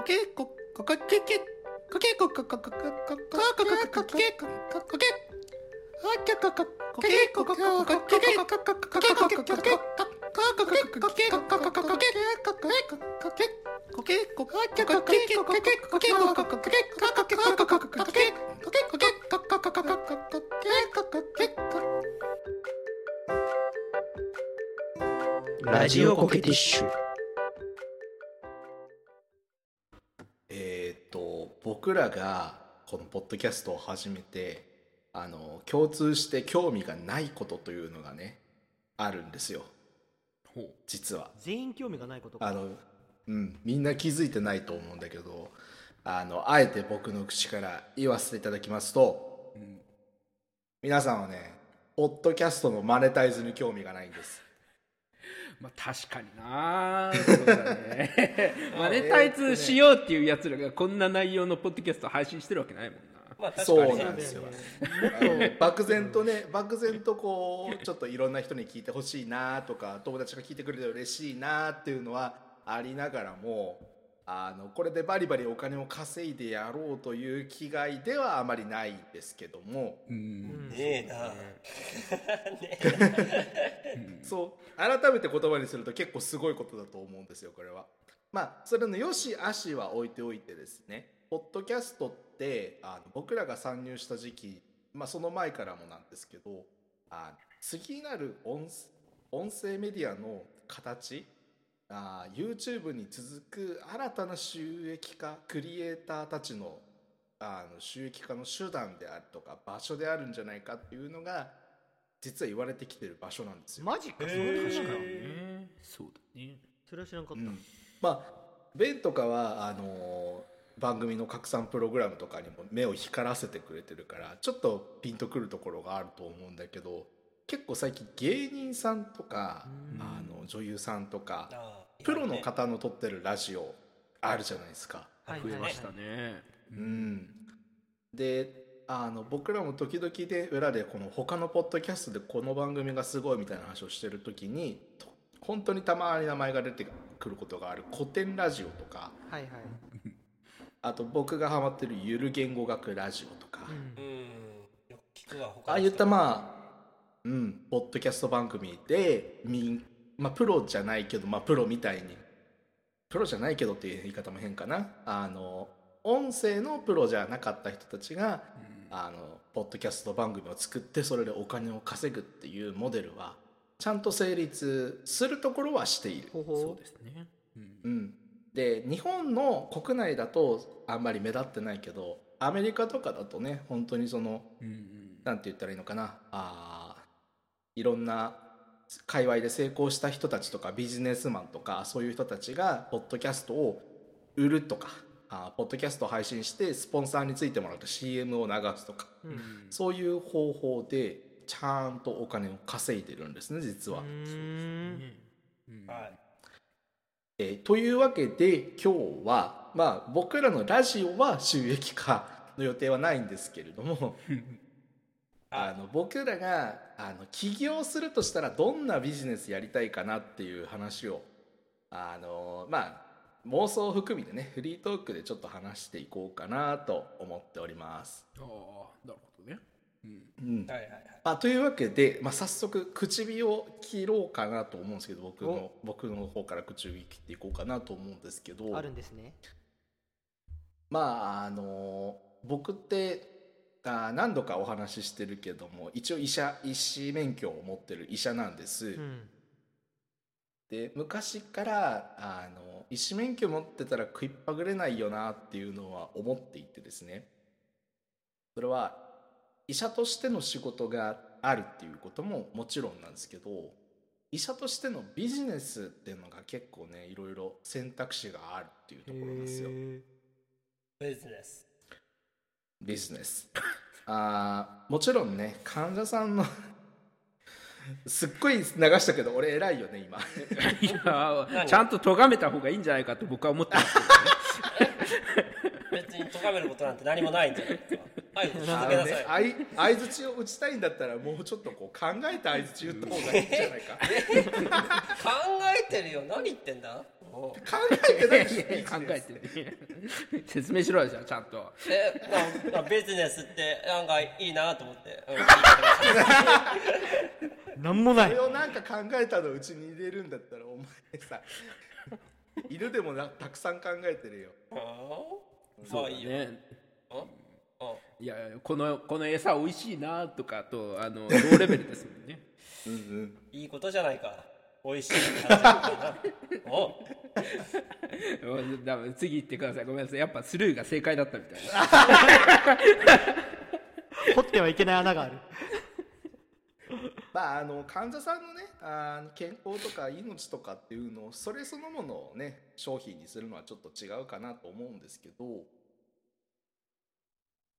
こけこここけけこけここここここここここけここけあけこここけこここここけここここけこけこけこけこけこけこここけここけこけこけここけこけこけこけこけこけこここけこけこけこけこけこけこけこけこけこラジオコケティッシュ僕らがこのポッドキャストを始めてあの共通して興味がないことというのがねあるんですよ。実は。全員興味がないことか。あのうんみんな気づいてないと思うんだけどあのあえて僕の口から言わせていただきますと、皆さんはねポッドキャストのマネタイズに興味がないんですまあ確かにな。そうだね。マネタイズしようっていうやつらがこんな内容のポッドキャスト配信してるわけないもんな。まあそうになんですよ。漠然とね漠然とこうちょっといろんな人に聞いてほしいなとか友達が聞いてくれて嬉しいなっていうのはありながらもあのこれでバリバリお金を稼いでやろうという気概ではあまりないんですけども。うん。ねえな。そう。改めて言葉にすると結構すごいことだと思うんですよこれは。まあそれのよしあしは置いておいてですね。ポッドキャストってあの僕らが参入した時期、まあ、その前からもなんですけどあ次なる音音声メディアの形あ YouTube に続く新たな収益化クリエイターたちのあの収益化の手段であるとか場所であるんじゃないかっていうのが実は言われてきてる場所なんですよ。マジかそへー。う確かにねそうだね。それは知らんかった、うん。まあベンとかはあの番組の拡散プログラムとかにも目を光らせてくれてるからちょっとピンとくるところがあると思うんだけど結構最近芸人さんとかうん。あの女優さんとかプロの方の撮ってるラジオあるじゃないですか。はい増えましたね。うん、であの僕らも時々で裏でこの他のポッドキャストでこの番組がすごいみたいな話をしてる時にと本当にたまに名前が出てくることがある古典ラジオとか。はいはい、あと僕がハマってるゆる言語学ラジオとか、うん。うん。よく聞くわ他ああいったまあうんポッドキャスト番組でみん、まあ、プロじゃないけど、まあ、プロみたいに。プロじゃないけどっていう言い方も変かな。あの音声のプロじゃなかった人たちが、あのポッドキャスト番組を作ってそれでお金を稼ぐっていうモデルはちゃんと成立するところはしている。ほほそうですね。うん。うん、で日本の国内だとあんまり目立ってないけどアメリカとかだとね本当にそのうん。なんて言ったらいいのかな。あーいろんな界隈で成功した人たちとかビジネスマンとかそういう人たちがポッドキャストを売るとかあーポッドキャストを配信してスポンサーについてもらうと CM を流すとかうん。うそういう方法でちゃんとお金を稼いでるんですね実は。ーん。ねうん。はい。えーというわけで今日は、まあ、僕らのラジオは収益化の予定はないんですけれども あの僕らがあの起業するとしたらどんなビジネスやりたいかなっていう話をあのまあ妄想を含みでねフリートークでちょっと話していこうかなと思っております。ああなるほどね。うん。うん。はいはいはい。まあ、というわけで、まあ、早速口火を切ろうかなと思うんですけど僕のお。僕の方から口火切っていこうかなと思うんですけど。あるんですね。まああの僕ってあ何度かお話ししてるけども一応医者医師免許を持ってる医者なんです、うん。で昔からあの医師免許持ってたら食いっぱぐれないよなっていうのは思っていてですね。それは医者としての仕事があるっていうことももちろんなんですけど医者としてのビジネスっていうのが結構ねいろいろ選択肢があるっていうところなんですよ。へビジネス。ビジネスあーもちろんね患者さんの すっごい流したけど俺偉いよね今。いや何？ちゃんと咎めた方がいいんじゃないかと僕は思ってますけ別に咎めることなんて何もないんじゃないですか。はい 相相づちを打ちたいんだったらもうちょっとこう考えた相づち言った方がいいんじゃないか。考えてるよ。何言ってんだ？お考えてないでしょ考えてね説明しろよじゃあちゃんと。えなんかビジネスってなんかいいなと思って、うん、聞いなんもない。それをなんか考えたのうちに入れるんだったらお前さ犬でもなたくさん考えてるよ。あーそうだまあいいよ、ね。いやこのこの餌美味しいなとかとあの同レベルですもんね。うんうん。いいことじゃないか美味しいお。だから次行ってください。ごめんなさい。やっぱスルーが正解だったみたいな。掘ってはいけない穴がある。まああの患者さんのねあの健康とか命とかっていうのをそれそのものをね商品にするのはちょっと違うかなと思うんですけど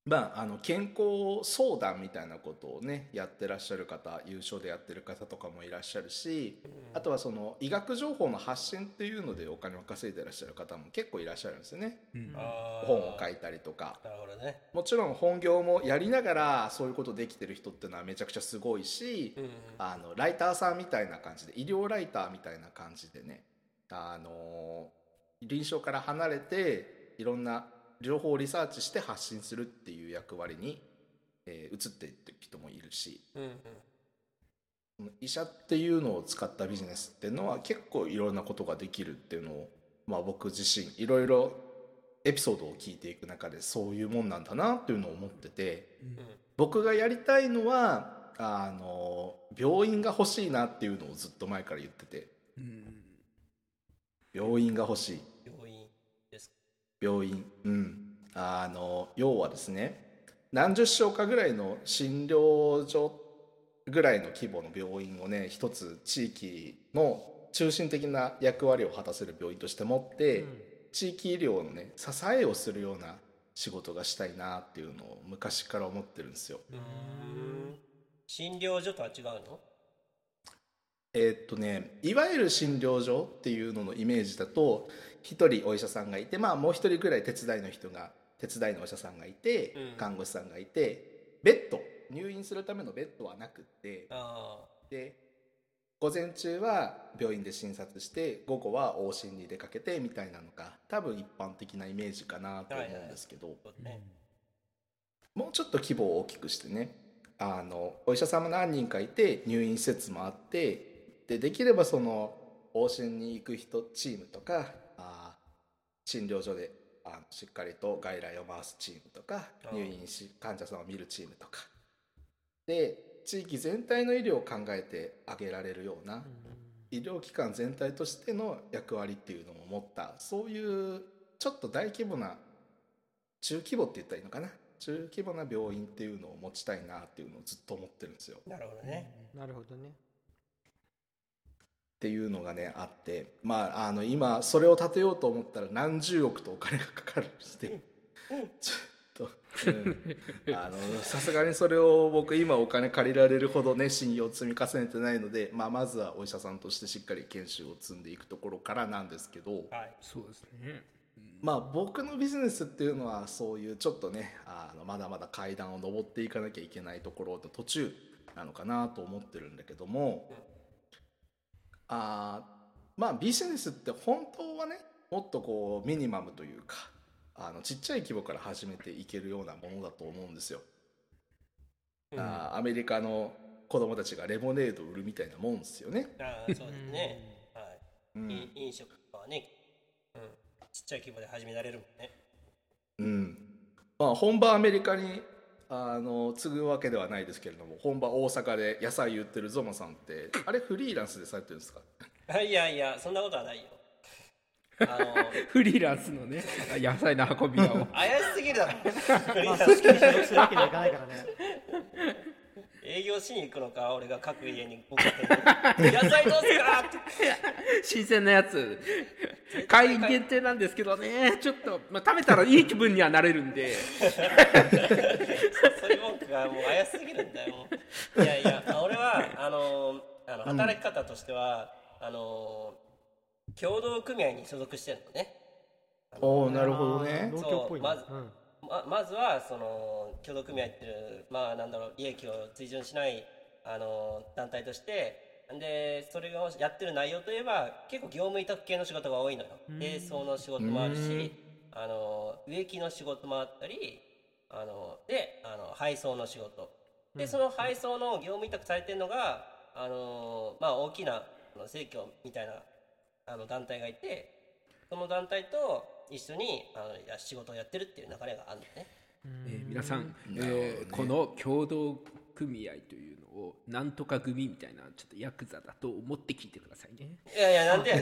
まああの健康相談みたいなことをねやってらっしゃる方優勝でやってる方とかもいらっしゃるしあとはその医学情報の発信っていうのでお金を稼いでらっしゃる方も結構いらっしゃるんですよね。あー本を書いたりとか。なるほどね。もちろん本業もやりながらそういうことできてる人っていうのはめちゃくちゃすごいし、うん。あのライターさんみたいな感じで医療ライターみたいな感じでねあの臨床から離れていろんな情報をリサーチして発信するっていう役割に、えー移っていってる人もいるしうんうん。医者っていうのを使ったビジネスっていうのは結構いろんなことができるっていうのを、まあ、僕自身いろいろエピソードを聞いていく中でそういうもんなんだなっていうのを思ってて僕がやりたいのはあの病院が欲しいなっていうのをずっと前から言ってて。病院が欲しい病院。うん。あの要はですね何十床かぐらいの診療所ぐらいの規模の病院をね一つ地域の中心的な役割を果たせる病院として持って、地域医療のね支えをするような仕事がしたいなっていうのを昔から思ってるんですよ。うん診療所とは違うの？えーっとねいわゆる診療所っていうののイメージだと一人お医者さんがいてまあもう一人ぐらい手伝いの人が手伝いのお医者さんがいて、うん。看護師さんがいてベッド入院するためのベッドはなくってあで午前中は病院で診察して午後は往診に出かけてみたいなのが多分一般的なイメージかなと思うんですけど、あそうね。もうちょっと規模を大きくしてねあのお医者さんも何人かいて入院施設もあってでできればその往診に行く人チームとかあ診療所であのしっかりと外来を回すチームとか入院し患者さんを見るチームとか。で地域全体の医療を考えてあげられるような医療機関全体としての役割っていうのも持ったそういうちょっと大規模な中規模って言ったらいいのかな？中規模な病院っていうのを持ちたいなっていうのをずっと思ってるんですよ。なるほどね。なるほどねっていうのがねあってまああの今それを建てようと思ったら何十億とお金がかかるしてちょっと、さすがにそれを僕今お金借りられるほどね信用を積み重ねてないので、まあ、まずはお医者さんとしてしっかり研修を積んでいくところからなんですけど、はい。そうですね。まあ僕のビジネスっていうのはそういうちょっとねあのまだまだ階段を上っていかなきゃいけないところの途中なのかなと思ってるんだけどもあーまあビジネスって本当はねもっとこうミニマムというかあのちっちゃい規模から始めていけるようなものだと思うんですよ。うん。あーアメリカの子供たちがレモネードを売るみたいなもんですよね。あーそうですね。はい。うん。い飲食はね、うん、ちっちゃい規模で始められるもんね。うん、まあ本場アメリカにあの継ぐわけではないですけれども本場大阪で野菜売ってるゾマさんってあれフリーランスでされてるんですか？あいやいや、そんなことはないよ。あの、フリーランスのね野菜の運び屋を怪しすぎるだろ。まあ組織に所属するわけにはいかないからね営業しに行くのか、俺が各家に 野菜どうすかって。新鮮なやつ。会員限定なんですけどね。ちょっと、まあ、食べたらいい気分にはなれるんで。そういう文句がもう怪しすぎるんだよ。もういやいや、俺は、あの、あの働き方としては、あの、協同組合に所属してるのね。おおなるほどね。あー農協っぽいね。そうまずうんままずはその協同組合っていうまあなんだろう利益を追従しないあの団体としてでそれをやってる内容といえば結構業務委託系の仕事が多いのよ。清掃の仕事もあるしあの植木の仕事もあったりあのであの配送の仕事。でその配送の業務委託されてるのがあのまあ大きな生協みたいなあの団体がいてその団体と一緒にあのや仕事をやってるっていう流れがあるのね。えー皆さん、えーこの共同組合というのをなんとか組みたいなちょっとヤクザだと思って聞いてくださいね。いやいやなんで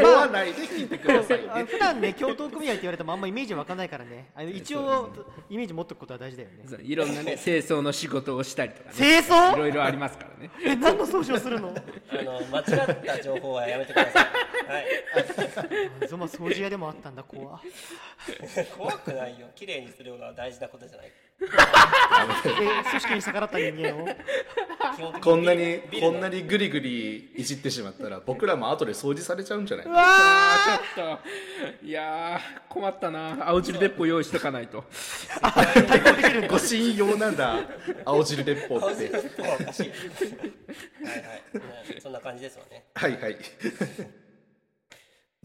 思わないで聞いてくださいね あ 普段ね共同組合って言われてもあんまイメージわかんないからね。あの一応イメージ持っておくことは大事だよね。いろんなね 清掃の仕事をしたりとかね。清い掃ろいろありますからね。え何の掃除をするの？あの間違った情報はやめてください。はい。ゾマ掃除屋でもあったんだ怖怖くないよ。綺麗にするのは大事なことじゃない。え組織に逆らった人間を？こんなにこんなにグリグリいじってしまったら僕らも後で掃除されちゃうんじゃない？あーちょっといやー困ったな青汁鉄砲用意しとかないと対抗できるんだ護身用なんだ青汁鉄砲ってはおかしい。はいはい。ねそんな感じですよね。はいはい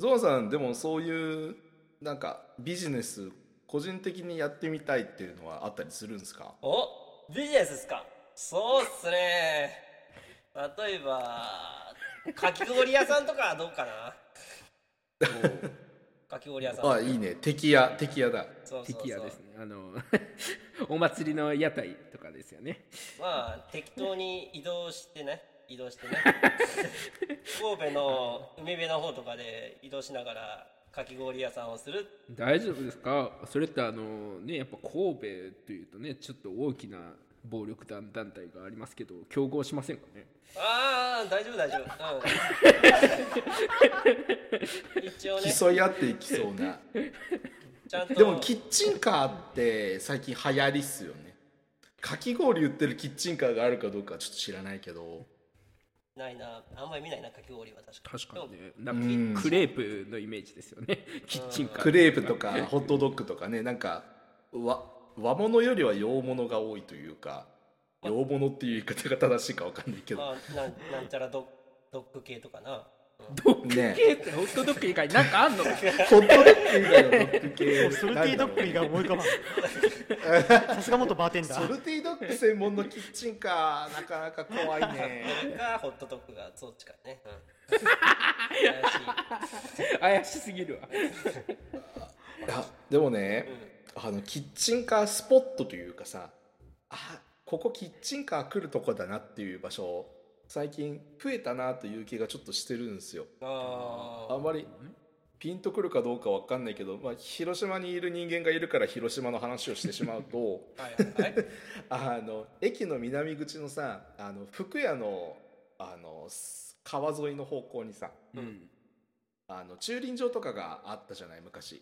ゾウさんでもそういうなんかビジネス個人的にやってみたいっていうのはあったりするんですか？おビジネスですか？そうっすね。例えば、かき氷屋さんとかはどうかな？かき氷屋さん。あいいね。敵屋敵屋だ。そうそうそう。敵屋ですね。あの お祭りの屋台とかですよね。まあ適当に移動してね移動してね。神戸の海辺の方とかで移動しながらかき氷屋さんをする。大丈夫ですか？それってあのねやっぱ神戸というとねちょっと大きな暴力団団体がありますけど競合しませんかね？ああ大丈夫大丈夫、うん、一応ね。競い合っていきそうな。ちゃんと。でもキッチンカーって最近流行りっすよね。かき氷売ってるキッチンカーがあるかどうかはちょっと知らないけどないなあんまり見ないなかき氷は確かに。確かにね。うなんん。かクレープのイメージですよね。キッチンカークレープとかホットドッグとかね。なんかわ和物よりは洋物が多いというか洋物っていう言い方が正しいかわかんないけど。まあなんなんちゃらドドッグ系とかなドッグね系ってホットドッグ以外なんかあんの？かホットドッグ以外のドッグ系ソルティードッグ以外思い浮かばん。さすが元バーテンダー。ソルティードッグ専門のキッチンカーなかなか怖いね。かホットドッグがそっちかね、うん、怪しい怪しすぎるわいやでもね、あのキッチンカースポットというかさあここキッチンカー来るとこだなっていう場所最近増えたなという気がちょっとしてるんですよ。ああんまりピンとくるかどうかわかんないけど、まあ、広島にいる人間がいるから広島の話をしてしまうとあ はいはい。は いあの駅の南口のさあの福屋のあのす川沿いの方向にさうん。あの駐輪場とかがあったじゃない昔。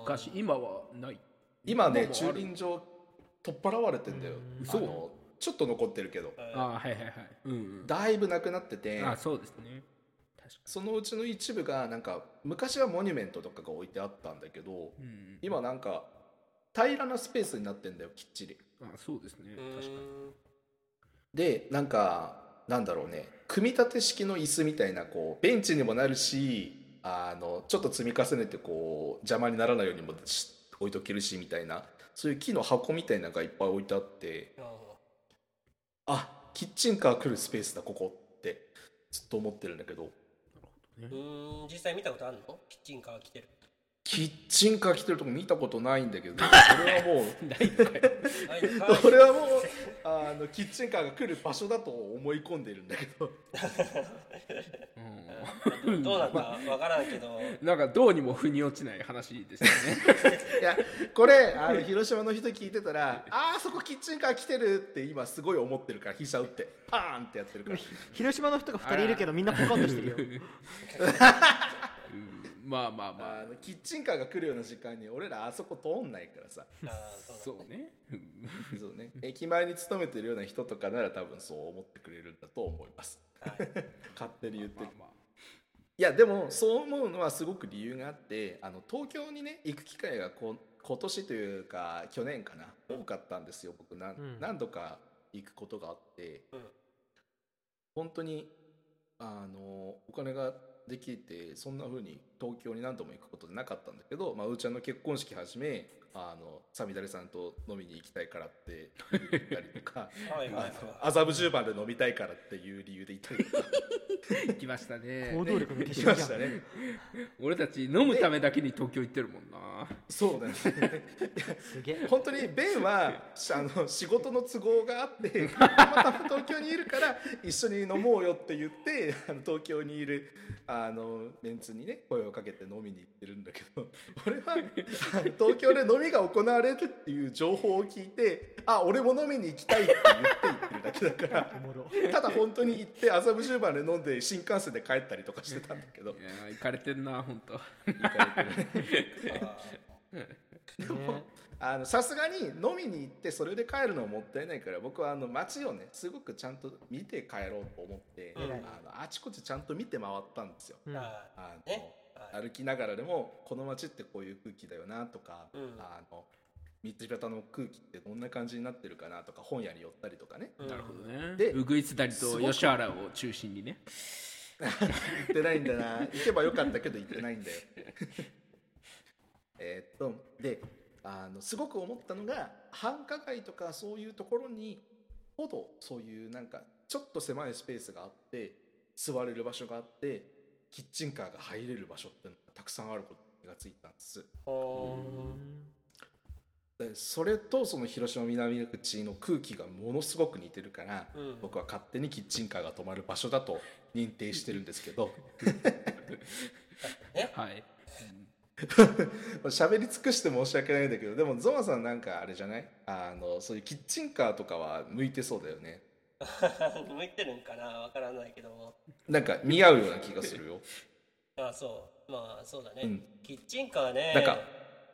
昔今はない。今ね駐輪場取っ払われてんだよ。うんあのちょっと残ってるけど。あはいはいはい。うんうん。だいぶなくなっててあそうですね。確かそのうちの一部がなんか昔はモニュメントとかが置いてあったんだけどにうん。今なんか平らなスペースになってんだよきっちり。あそうですね。確かに。でなんかなんだろうね。組み立て式の椅子みたいなこうベンチにもなるしあのちょっと積み重ねてこう邪魔にならないようにもし置いとけるしみたいな。そういう木の箱みたいなのがいっぱい置いてあって。なるほあキッチンカー来るスペースだここってずっと思ってるんだけど。どうん実際見たことあるの？キッチンカー来てる。キッチンカー来てるとこ見たことないんだけど。それはもう。俺はもうあのキッチンカーが来る場所だと思い込んでるんだけど。うん。どどうなんだわからんけど。なんかどうにも腑に落ちない話でしたね。いやこれあの広島の人聞いてたらあーそこキッチンカー来てるって今すごい思ってるから飛車打って。パーンってやってるから。広島の人が2人いるけどみんなポカンとしてるよ。う んまあまあまあ。あのキッチンカーが来るような時間に俺らあそこ通んないからさ。あーそうそうね。うん。そうね。駅前に勤めてるような人とかなら多分そう思ってくれるんだと思います。だはい。勝手に言って。るまあまあ。いやでもそう思うのはすごく理由があってあの東京にね行く機会がこ今年というか去年かな。多かったんですよ僕。なん、うん。何度か行くことがあって、うん。本当にあのお金ができてそんな風に東京に何度も行くことでなかったんだけど、まあ、うーちゃんの結婚式始めあのサミダレさんと飲みに行きたいからって 言ったりとか麻布十番で飲みたいからっていう理由で行ったりとか。来ましたね。行動力の行きま結晶じゃんしたね。俺たち飲むためだけに東京行ってるもんな。そうだね。すげえ。本当にベンはしあの仕事の都合があってたまたま東京にいるから一緒に飲もうよって言ってあの東京にいるあのメンツにね声をかけて飲みに行ってるんだけど俺は東京で飲みが行われるっていう情報を聞いてあ俺も飲みに行きたいって言って行ってるだけだからただ本当に行って麻布十番で飲んで新幹線で帰ったりとかしてたんだけど。いやー行かれてんな本当。でもあのさすがに飲みに行ってそれで帰るのはもったいないから僕はあの街をねすごくちゃんと見て帰ろうと思って、うんあのあちこちちゃんと見て回ったんですよ。うん。はあの歩きながらでもこの街ってこういう空気だよなとか、うん。あの道端の空気ってどんな感じになってるかなとか本屋に寄ったりとかね。いなるほどね。でうぐいすだりと吉原を中心にね。行ってないんだな。行けばよかったけど行ってないんだよ。えーっとであのすごく思ったのが繁華街とかそういうところにほどそういうなんかちょっと狭いスペースがあって座れる場所があってキッチンカーが入れる場所ってのがたくさんあることに気がついたんです。ほでそれとその広島南口の空気がものすごく似てるから、うん。僕は勝手にキッチンカーが止まる場所だと認定してるんですけど。はい。喋り尽くして申し訳ないんだけどでもゾマさんなんかあれじゃない？あのそういうキッチンカーとかは向いてそうだよね。う 向いてるんかなわからないけど。もなんか似合うような気がするよ。あそう。まあそうだね、うん。キッチンカーね。なんか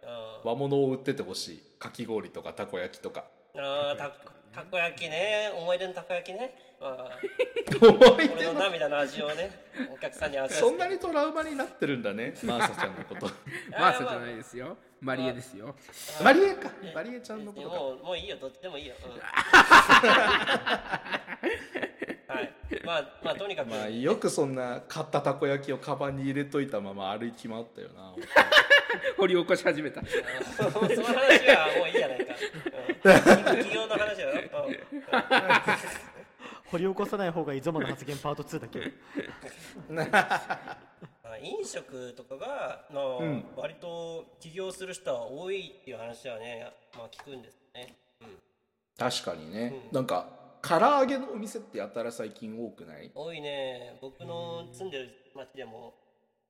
うん。和物を売っててほしい。かき氷とかたこ焼きとか。あーたたこ焼きね。思い出のたこ焼きね、まあ、思い俺出のの涙の味をねお客さんに味わそんなにトラウマになってるんだね。マーサちゃんのこと。マーサじゃないですよマリエですよ。マリエか。マリエちゃんのことか。もうもういいよどっちでもいいよ、うん。はい。まあまあとにかく、まあよくそんな買ったたこ焼きをカバンに入れといたまま歩き回ったよな。掘り起こし始めた。その話はもういいじゃ ないか、うん、企業の話だよ、うん。掘り起こさない方がいいゾマの発言パート2だけ。あ飲食とかが、まあうん。割と起業する人は多いっていう話はね、まあ、聞くんですね、うん、確かにね、うん。なんか唐揚げのお店ってやたら最近多くない？多いね。僕の住んでる町でも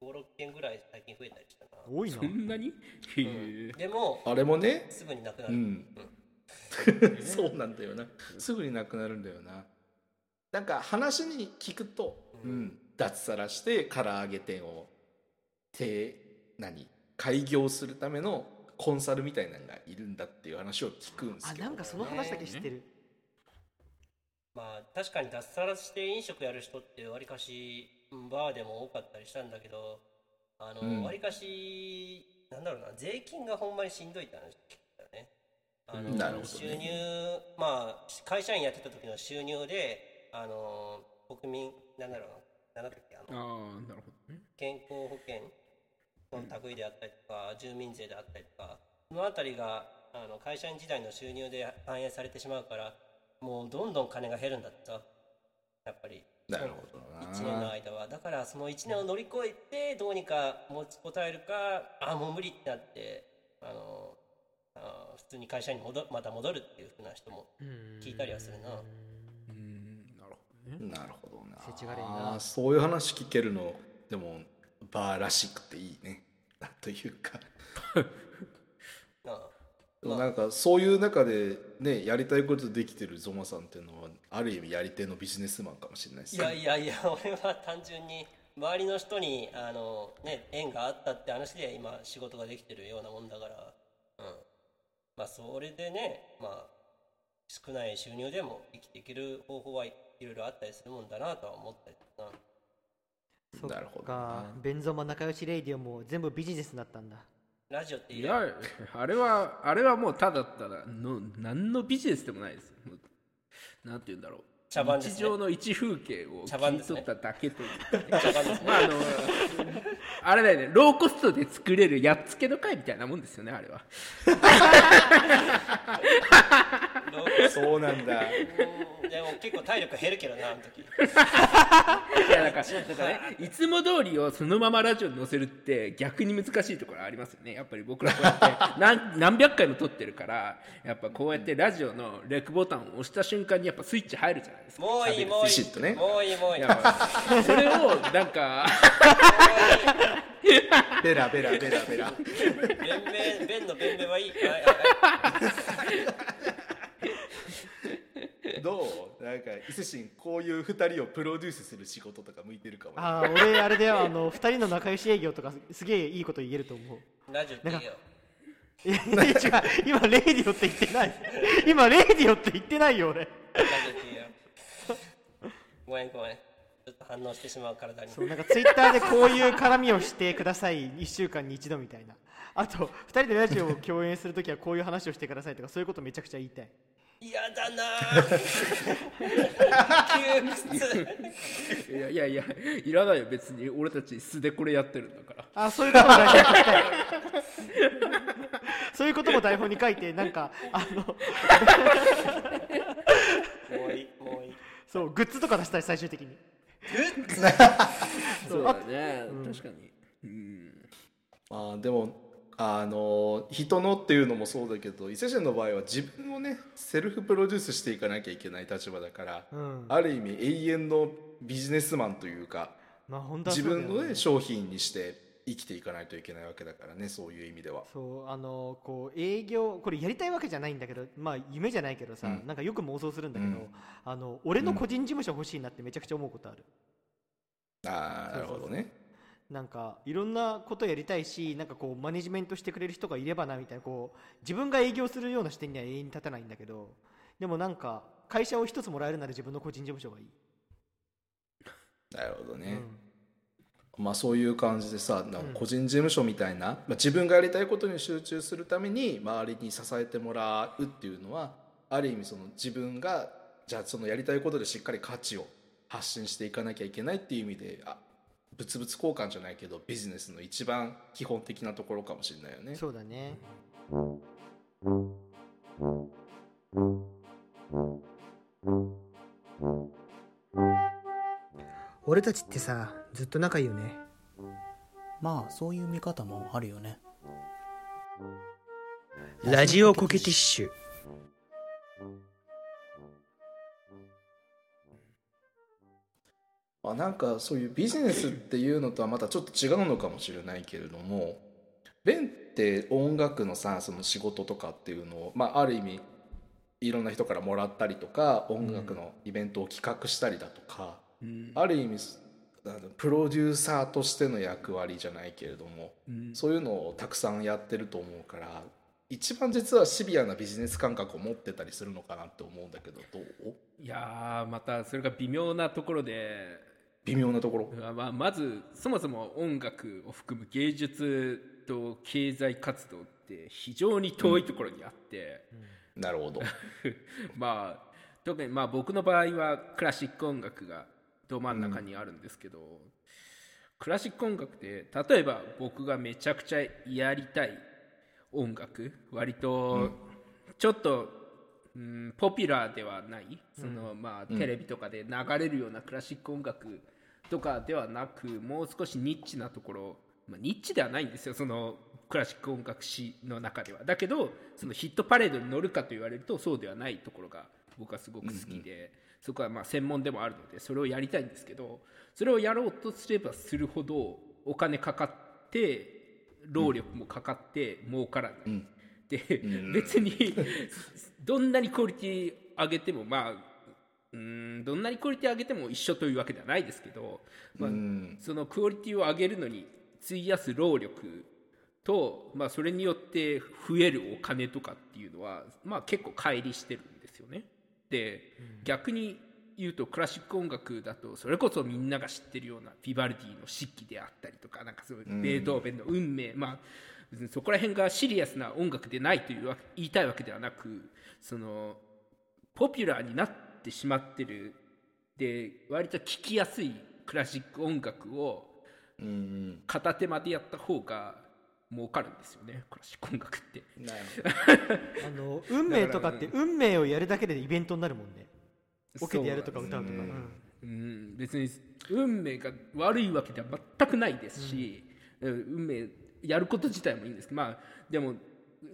56軒ぐらい最近増えたりしたな。多いな。そんなに？へえ。でもあれもね？すぐになくなる、うん。そうなんだよな。すぐになくなるんだよな。なんか話に聞くと、うん、脱サラして唐揚げ店をて何開業するためのコンサルみたいなのがいるんだっていう話を聞くんですけど。あなんかその話だけ知ってる。まあ確かに脱サラして飲食やる人ってわりかしうんバーでも多かったりしたんだけどあうん。のわり、かしなんだろうな税金がほんまにしんどいって話聞いたよね。あのなるほどね。収入まあ会社員やってた時の収入であの国民なんだろうななんだっけああのあなるほどね。健康保険の類であったりとか、住民税であったりとかそのあたりがあの会社員時代の収入で反映されてしまうからもうどんどん金が減るんだってさやっぱりなるほどな。1年の間は。だからその1年を乗り越えてどうにか持ちこたえるかあもう無理ってなってあのあ普通に会社に戻また戻るっていうふうな人も聞いたりはするなね。なるほどな。世知辛いな。そういう話聞けるのでもバーらしくていいね。というか。なんかそういう中でねやりたいことできてるゾマさんっていうのはある意味やり手のビジネスマンかもしれないですいやいやいや 俺は単純に周りの人にあの、ね、縁があったって話で今仕事ができてるようなもんだから、うん、まあそれでねまあ少ない収入でも生きていける方法はいろいろあったりするもんだなとは思ったりな。そっなるほどかなベンゾマ仲良しレイディオも全部ビジネスになったんだ。ラジオっていいやあれはあれはもうただただの何のビジネスでもないです。なんて言うんだろう茶番ですね。日常の一風景を切茶番ですね。り取っただけという茶番ですね。まああのあれだよね。ローコストで作れるやっつけの会みたいなもんですよねあれは。そうなんだ。うんでも結構体力減るけどなあの時。いやだからだからねいつも通りをそのままラジオに載せるって逆に難しいところありますよね。やっぱり僕らこうやって 何何百回も撮ってるからやっぱこうやってラジオのレクボタンを押した瞬間にやっぱスイッチ入るじゃないですかもういいもういい。ビシッとね。もういいもういい。それをなんかベラベラベラベラ。弁明弁の弁明はいい。はいどう？なんか伊勢神こういう二人をプロデュースする仕事とか向いてるかもああ俺あれだよ。あの2人の仲良し営業とかすげえいいこと言えると思う。ラジオっていいよいやいや違う。今レイディオって言ってない。今レイディオって言ってないよ俺ごめんごめん。ちょっと反応してしまう体に。そうなんかツイッターでこういう絡みをしてください。1週間に一度みたいな。あと2人でラジオを共演するときはこういう話をしてくださいとかそういうことめちゃくちゃ言いたい。嫌だなぁ窮屈いやいやいやいらないよ別に。俺たち素でこれやってるんだから。あそういうことも台本に書きたい。そういうことも台本に書いてなんかあのもういいもういいそうグッズとか出したい最終的に。そう。だね。確かに。うん。まあでもあの人のっていうのもそうだけど伊勢神の場合は自分をねセルフプロデュースしていかなきゃいけない立場だから、うん。ある意味永遠のビジネスマンというかまあ本当は自分の、ね、商品にして生きていかないといけないわけだからねそういう意味では。そうあのこう営業これやりたいわけじゃないんだけどまあ夢じゃないけどさ、うんなんかよく妄想するんだけど、うんあの俺の個人事務所欲しいなってめちゃくちゃ思うことある、ああなるほどね。なんかいろんなことやりたいしなんかこうマネジメントしてくれる人がいればなみたいなこう自分が営業するような視点には永遠に立たないんだけどでもなんか会社を一つもらえるなら自分の個人事務所がいい、なるほどね。うんまあそういう感じでさなんか個人事務所みたいな、まあ、自分がやりたいことに集中するために周りに支えてもらうっていうのはある意味その自分がじゃあそのやりたいことでしっかり価値を発信していかなきゃいけないっていう意味であ物々交換じゃないけどビジネスの一番基本的なところかもしれないよね。そうだね俺たちってさずっと仲いいよね。まあそういう見方もあるよね。ラジオコケティッシュ。まあ、なんかそういうビジネスっていうのとはまたちょっと違うのかもしれないけれどもベンって音楽のさその仕事とかっていうのを、まあ、ある意味いろんな人からもらったりとか音楽のイベントを企画したりだとか、うん。ある意味プロデューサーとしての役割じゃないけれどもうん。そういうのをたくさんやってると思うから一番実はシビアなビジネス感覚を持ってたりするのかなって思うんだけどどう？いやーまたそれが微妙なところで。微妙なところ？まあ、まずそもそも音楽を含む芸術と経済活動って非常に遠いところにあって、なるほど。まあ特にまあ僕の場合はクラシック音楽がど真ん中にあるんですけど、クラシック音楽って例えば僕がめちゃくちゃやりたい音楽割とちょっと、うん、ポピュラーではないその、まあ、テレビとかで流れるようなクラシック音楽とかではなくもう少しニッチなところ、まあ、ニッチではないんですよそのクラシック音楽史の中では。だけどそのヒットパレードに乗るかと言われるとそうではないところが僕はすごく好きで、そこはまあ専門でもあるのでそれをやりたいんですけどそれをやろうとすればするほどお金かかって労力もかかって儲からない、ん。で、ん。別にどんなにクオリティ上げてもまあうんどんなにクオリティ上げても一緒というわけではないですけど、まあうん。そのクオリティを上げるのに費やす労力と、まあ、それによって増えるお金とかっていうのは、まあ、結構乖離してるんですよね。で、逆に言うとクラシック音楽だとそれこそみんなが知ってるようなヴィヴァルディの四季であったりとかなんかそういうベートーベンの運命、まあ別にそこら辺がシリアスな音楽でないという言いたいわけではなくそのポピュラーになっってしまってるで割と聴きやすいクラシック音楽を片手間でやった方が儲かるんですよねクラシック音楽って。なるほど。あの運命とかって運命をやるだけでイベントになるもんね。オケでやるとか歌うとか、うん。うん。うん別に運命が悪いわけでは全くないですし、うん。運命やること自体もいいんですけどまあでも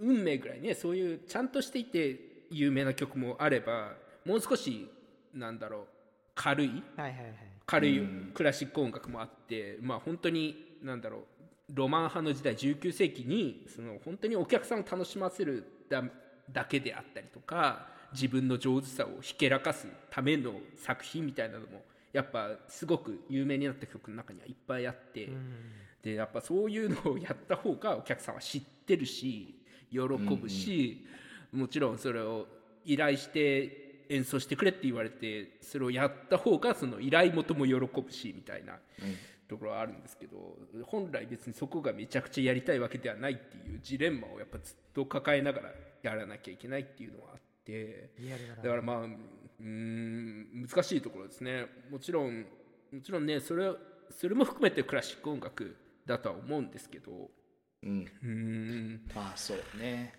運命ぐらいねそういうちゃんとしていて有名な曲もあればもう少しなんだろう軽いはいはいはい。軽いクラシック音楽もあって、まあ本当になんだろうロマン派の時代19世紀にその本当にお客さんを楽しませるだだけであったりとか自分の上手さをひけらかすための作品みたいなのもやっぱすごく有名になった曲の中にはいっぱいあって、でやっぱそういうのをやった方がお客さんは知ってるし喜ぶし、もちろんそれを依頼して演奏してくれって言われてそれをやった方がその依頼元も喜ぶしみたいなところはあるんですけど本来別にそこがめちゃくちゃやりたいわけではないっていうジレンマをやっぱずっと抱えながらやらなきゃいけないっていうのはあって。だからまあうーん難しいところですね。もちろんもちろんねそれそれも含めてクラシック音楽だとは思うんですけどうん。うーん。まあそうね。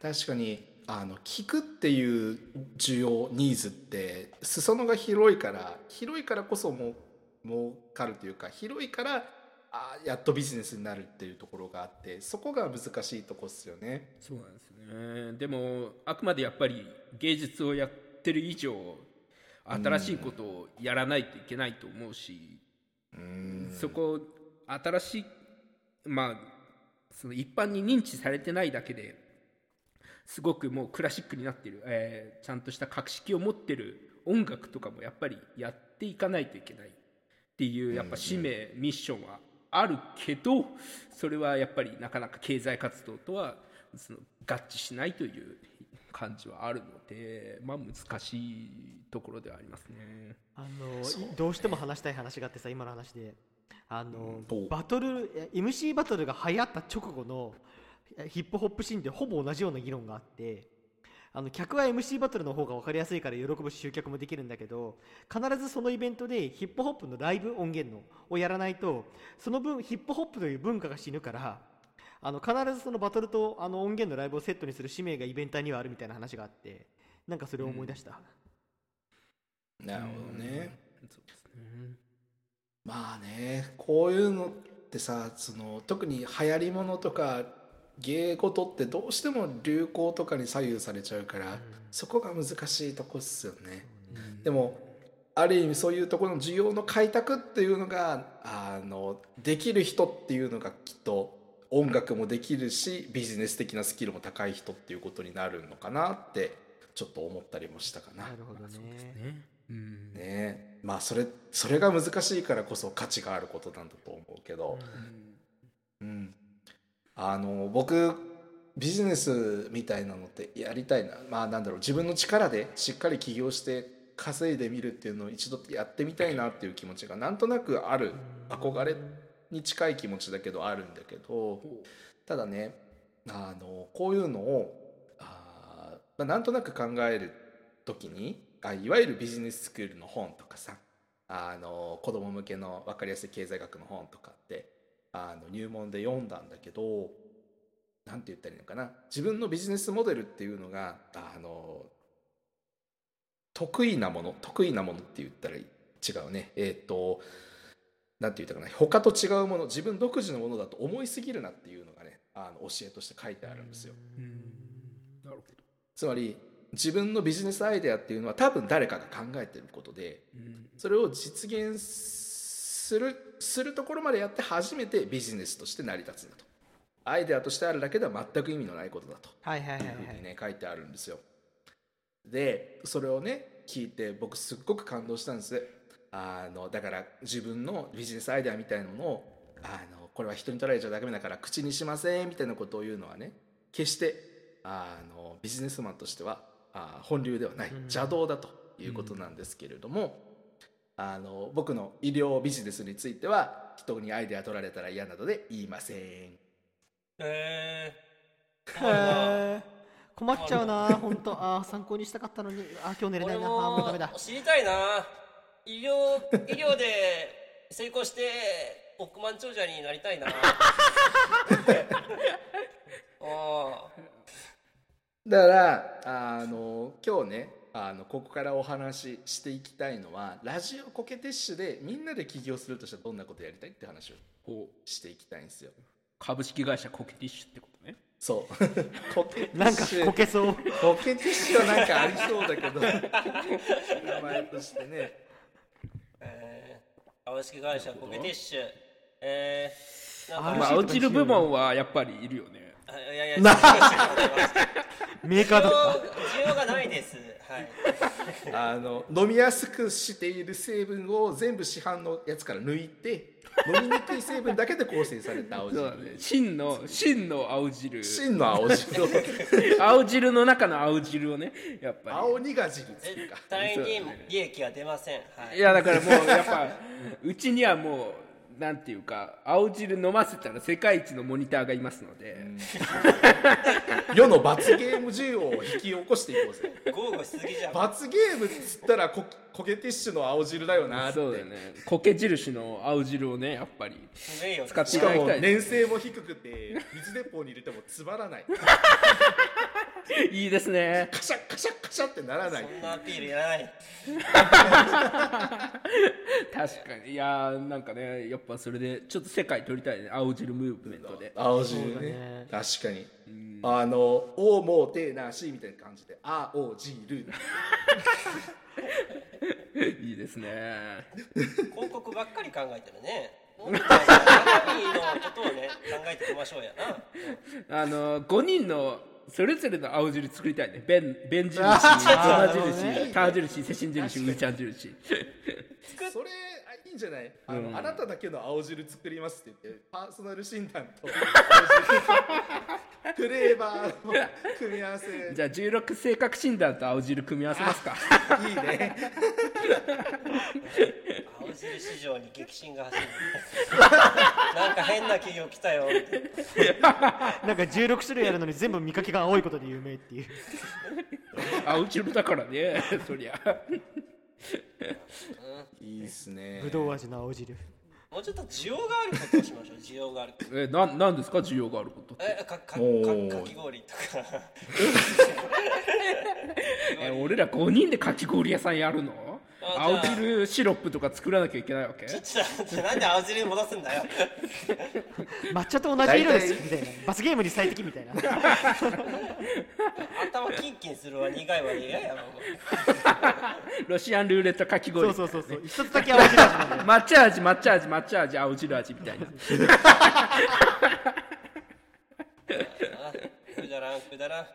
確かにあの聞くっていう需要ニーズって裾野が広いから広いからこそも儲かるというか広いからあやっとビジネスになるっていうところがあってそこが難しいとこっすよね。そうなんですね。でもあくまでやっぱり芸術をやってる以上新しいことをやらないといけないと思うし、うん。そこ新しいまあその一般に認知されてないだけですごくもうクラシックになってる、えーちゃんとした格式を持ってる音楽とかもやっぱりやっていかないといけないっていうやっぱ使命、ミッションはあるけどそれはやっぱりなかなか経済活動とはその合致しないという感じはあるのでまあ難しいところではありますね。あのどうしても話したい話があってさ今の話で。あのどう。バトルえ MC バトルが流行った直後のえヒップホップシーンでほぼ同じような議論があってあの客は MC バトルの方が分かりやすいから喜ぶし集客もできるんだけど必ずそのイベントでヒップホップのライブ音源のをやらないとその分ヒップホップという文化が死ぬからあの必ずそのバトルとあの音源のライブをセットにする使命がイベンターにはあるみたいな話があってなんかそれを思い出した、なるほどね。そうですね。まあねこういうのってさその特に流行りものとか芸事ってどうしても流行とかに左右されちゃうから、そこが難しいとこっすよね。でもある意味そういうところの需要の開拓っていうのがあのできる人っていうのがきっと音楽もできるしビジネス的なスキルも高い人っていうことになるのかなってちょっと思ったりもしたかな。なるほどね。ね。うん。ね。まあそれそれが難しいからこそ価値があることなんだと思うけど、うん、あの僕ビジネスみたいなのってやりたいな。まあなんだろう自分の力でしっかり起業して稼いでみるっていうのを一度やってみたいなっていう気持ちがなんとなくある。憧れに近い気持ちだけどあるんだけどただねあのこういうのをあ、まあ、なんとなく考える時にあいわゆるビジネススクールの本とかさあの子供向けの分かりやすい経済学の本とかってあの入門で読んだんだけどなんて言ったらいいのかな。自分のビジネスモデルっていうのがあの得意なもの得意なものって言ったら違うね。えっ、となんて言ったかな。他と違うもの自分独自のものだと思いすぎるなっていうのがねあの教えとして書いてあるんですよ。うん。なるほど。つまり自分のビジネスアイデアっていうのは多分誰かが考えてることでうん。それを実現するするところまでやって初めてビジネスとして成り立つんだと。アイデアとしてあるだけでは全く意味のないことだと。はいうふうはい。にね書いてあるんですよ。でそれをね聞いて僕すっごく感動したんです。あのだから自分のビジネスアイデアみたいなものをあのこれは人に取られちゃダメだから口にしませんみたいなことを言うのはね決してあのビジネスマンとしてはあ本流ではない。うん。邪道だということなんですけれども、あの僕の医療ビジネスについては人にアイデア取られたら嫌なので言いません。えへー。困っちゃうな。本当。あー参考にしたかったのに。あー今日寝れな俺いな。あーもうダメだ。も知りたいな。医療医療で成功して億万長者になりたいな。あだからあの今日ねあのここからお話ししていきたいのはラジオコケティッシュでみんなで起業するとしたらどんなことやりたいって話をこう。していきたいんですよ。株式会社コケティッシュってことね。そう。コケティなんかこけそう。コケティッシュはなんかありそうだけど。名前としてね。えー株式会社コケティッシュ。えー、まあ落ちる部門はやっぱりいるよねあいやいやなメーカーだっ需要がないです。はい。あの飲みやすくしている成分を全部市販のやつから抜いて飲みにくい成分だけで構成された青そう。だ汁ね真の真の青汁。真の青汁を。青汁の中の青汁をねやっぱ青苦汁っていう絶か対に利益は出ません。はい。りいやだからもうやっぱうちにはもうなんていうか青汁飲ませたら世界一のモニターがいますので、世の罰ゲーム需要を引き起こしていこうぜ。豪語しすぎじゃん。罰ゲームっつったらココケティッシュの青汁だよなって。そうだよね苔印の青汁をねやっぱり使ってしかもいただきたい粘性も低くて水鉄砲に入れてもつまらない いいですね。カシャッカシャッカシャってならない。そんなアピールいらない。確かに。いやーなんかねやっぱそれでちょっと世界取りたいね。青汁ムーブメントで。青汁そうだね。ね確かに。あの「おもてなし」みたいな感じで「あおじる」いいですね。広告ばっかり考えてるね。中身のことをね考えていきましょうやな。あの5人のそれぞれの青汁作りたいね。弁 弁印。あつーま印。ター印。セシン印。うーちゃん印。それあいいんじゃない？あの、あなただけの青汁作りますって言ってパーソナル診断と フレーバーの組み合わせ。じゃあ16性格診断と青汁組み合わせますか。いいね 青汁市場に激震が走る。なんか変な企業来たよ。なんか16種類あるのに全部見かけが青いことで有名っていう。青汁だからねそりゃ。いいっすね。ぶどう味の青汁。もうちょっと需要があることをしましょう。需要があること。えななんですか需要があることって。えかかかかき氷とか。え俺ら5人でかき氷屋さんやるの？あ青汁シロップとか作らなきゃいけないわけ？ちょっとなんで青汁に戻すんだよ。抹茶と同じ色ですみたいな。罰ゲームに最適みたいな。頭キンキンするわ苦いわ嫌やもうロシアンルーレットかき氷。そうそうそうそう。一つだけ青汁味抹茶味抹茶味抹茶味青汁味みたいな。あくだらんくだらん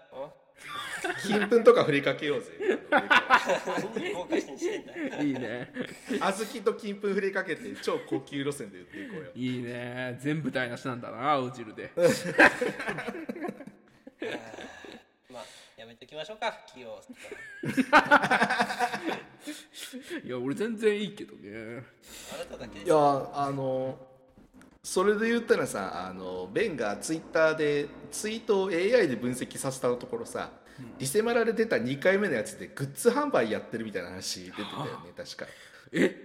金粉とか振りかけようぜ。いいね。小豆と金粉振りかけて超高級路線で売っていこうよ。いいね。全部台無しなんだな青汁で。まあやめときましょうか企業 いや俺全然いいけどね。あなただけでいすやあのそれで言ったらさあのベンがツイッターでツイートを AI で分析させたところさ、リセマラで出た2回目のやつでグッズ販売やってるみたいな話出てたよね確か。え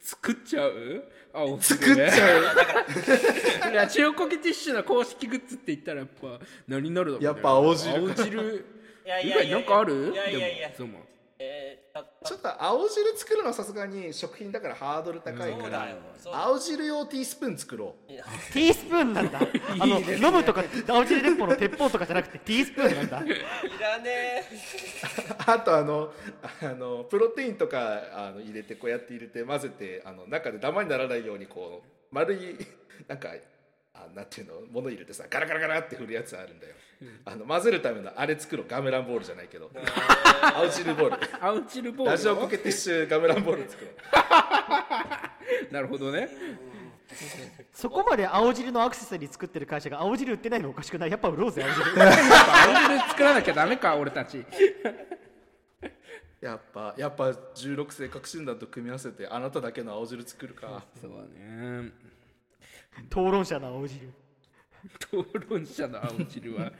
作っちゃう？青汁作っちゃう。う いやチオコケティッシュの公式グッズって言ったらやっぱ何になるだろう、ね、やっぱ青汁青汁。いやい以外やいや。なんかある？いやいやいや。でもそうもえーちょっと青汁作るのはさすがに食品だからハードル高いから、青汁用ティースプーン作ろう。ティースプーンなんだ。あの飲むとか青汁鉄砲の鉄砲とかじゃなくてティースプーンなんだ。いらね あとあのあのプロテインとかあの入れてこうやって入れて混ぜてあの中でダマにならないようにこう丸いなんかあなんていうの物入れてさガラガラガラって振るやつあるんだよ、あの混ぜるためのあれ作ろうガムランボールじゃないけど。青汁ボール。青汁ボールラジオコケティッシュガムランボール作ろう。なるほどね。そこまで青汁のアクセサリー作ってる会社が青汁売ってないのおかしくない？やっぱ売ろうぜ青汁。やっぱ青汁作らなきゃダメか俺たち。やっぱやっぱ16世革新団と組み合わせてあなただけの青汁作るか。そうだね討論者の青汁。討論者の青汁は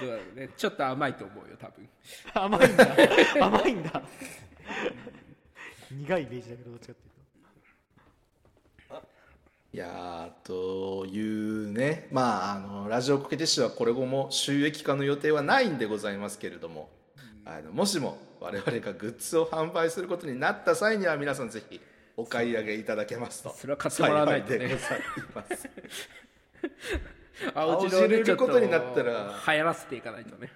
どうだろうねちょっと甘いと思うよ多分。甘いんだ。甘いんだ。苦いイメージだけどどっちかっていうと。いやーというね。まああのラジオコケティッシュはこれ後も収益化の予定はないんでございますけれども、あのもしも我々がグッズを販売することになった際には皆さんぜひお買い上げいただけますと。それは買ってもらわないとね。幸でございます 青汁を青汁ねことになったら。流行らせていかないとね。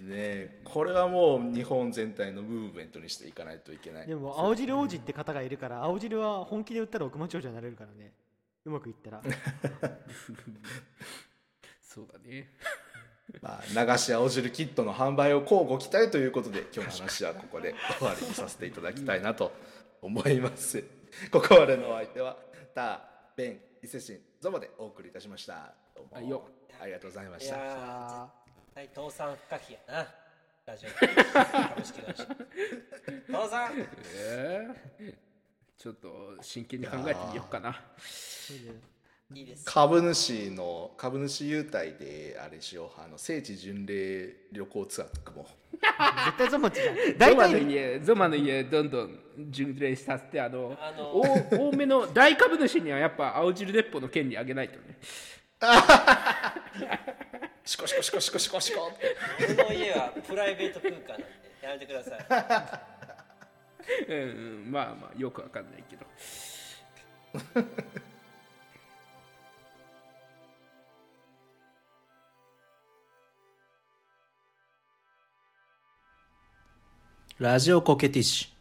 ねこれはもう日本全体のムーブメントにしていかないといけない。でも青汁王子って方がいるから青汁は本気で売ったら億万長者になれるからね。うまくいったら。そうだね。まあ、流し青汁キットの販売をこうご期待ということで今日の話はここで終わりにさせていただきたいなと思います。ここまでのお相手はター、ベン、伊勢神、ゾマでお送りいたしました。どうも。はいよ。ありがとうございまいした。やー。絶対倒産不可避やなラジオ株式会社。倒産えー。ちょっと真剣に考えてみようかないいです。株主の株主優待であれしようあの聖地巡礼旅行ツアーとかも。絶対ゾマチじゃんゾ大マの体家ゾマの家どんどん巡礼させてあのあのお多めの 大株主にはやっぱ青汁鉄砲の権利あげないとね。シコシコシコシコシコシコ。って俺の家はプライベート空間なんでやめてください。うんうんまあまあよくわかんないけどラジオコケティッシュ。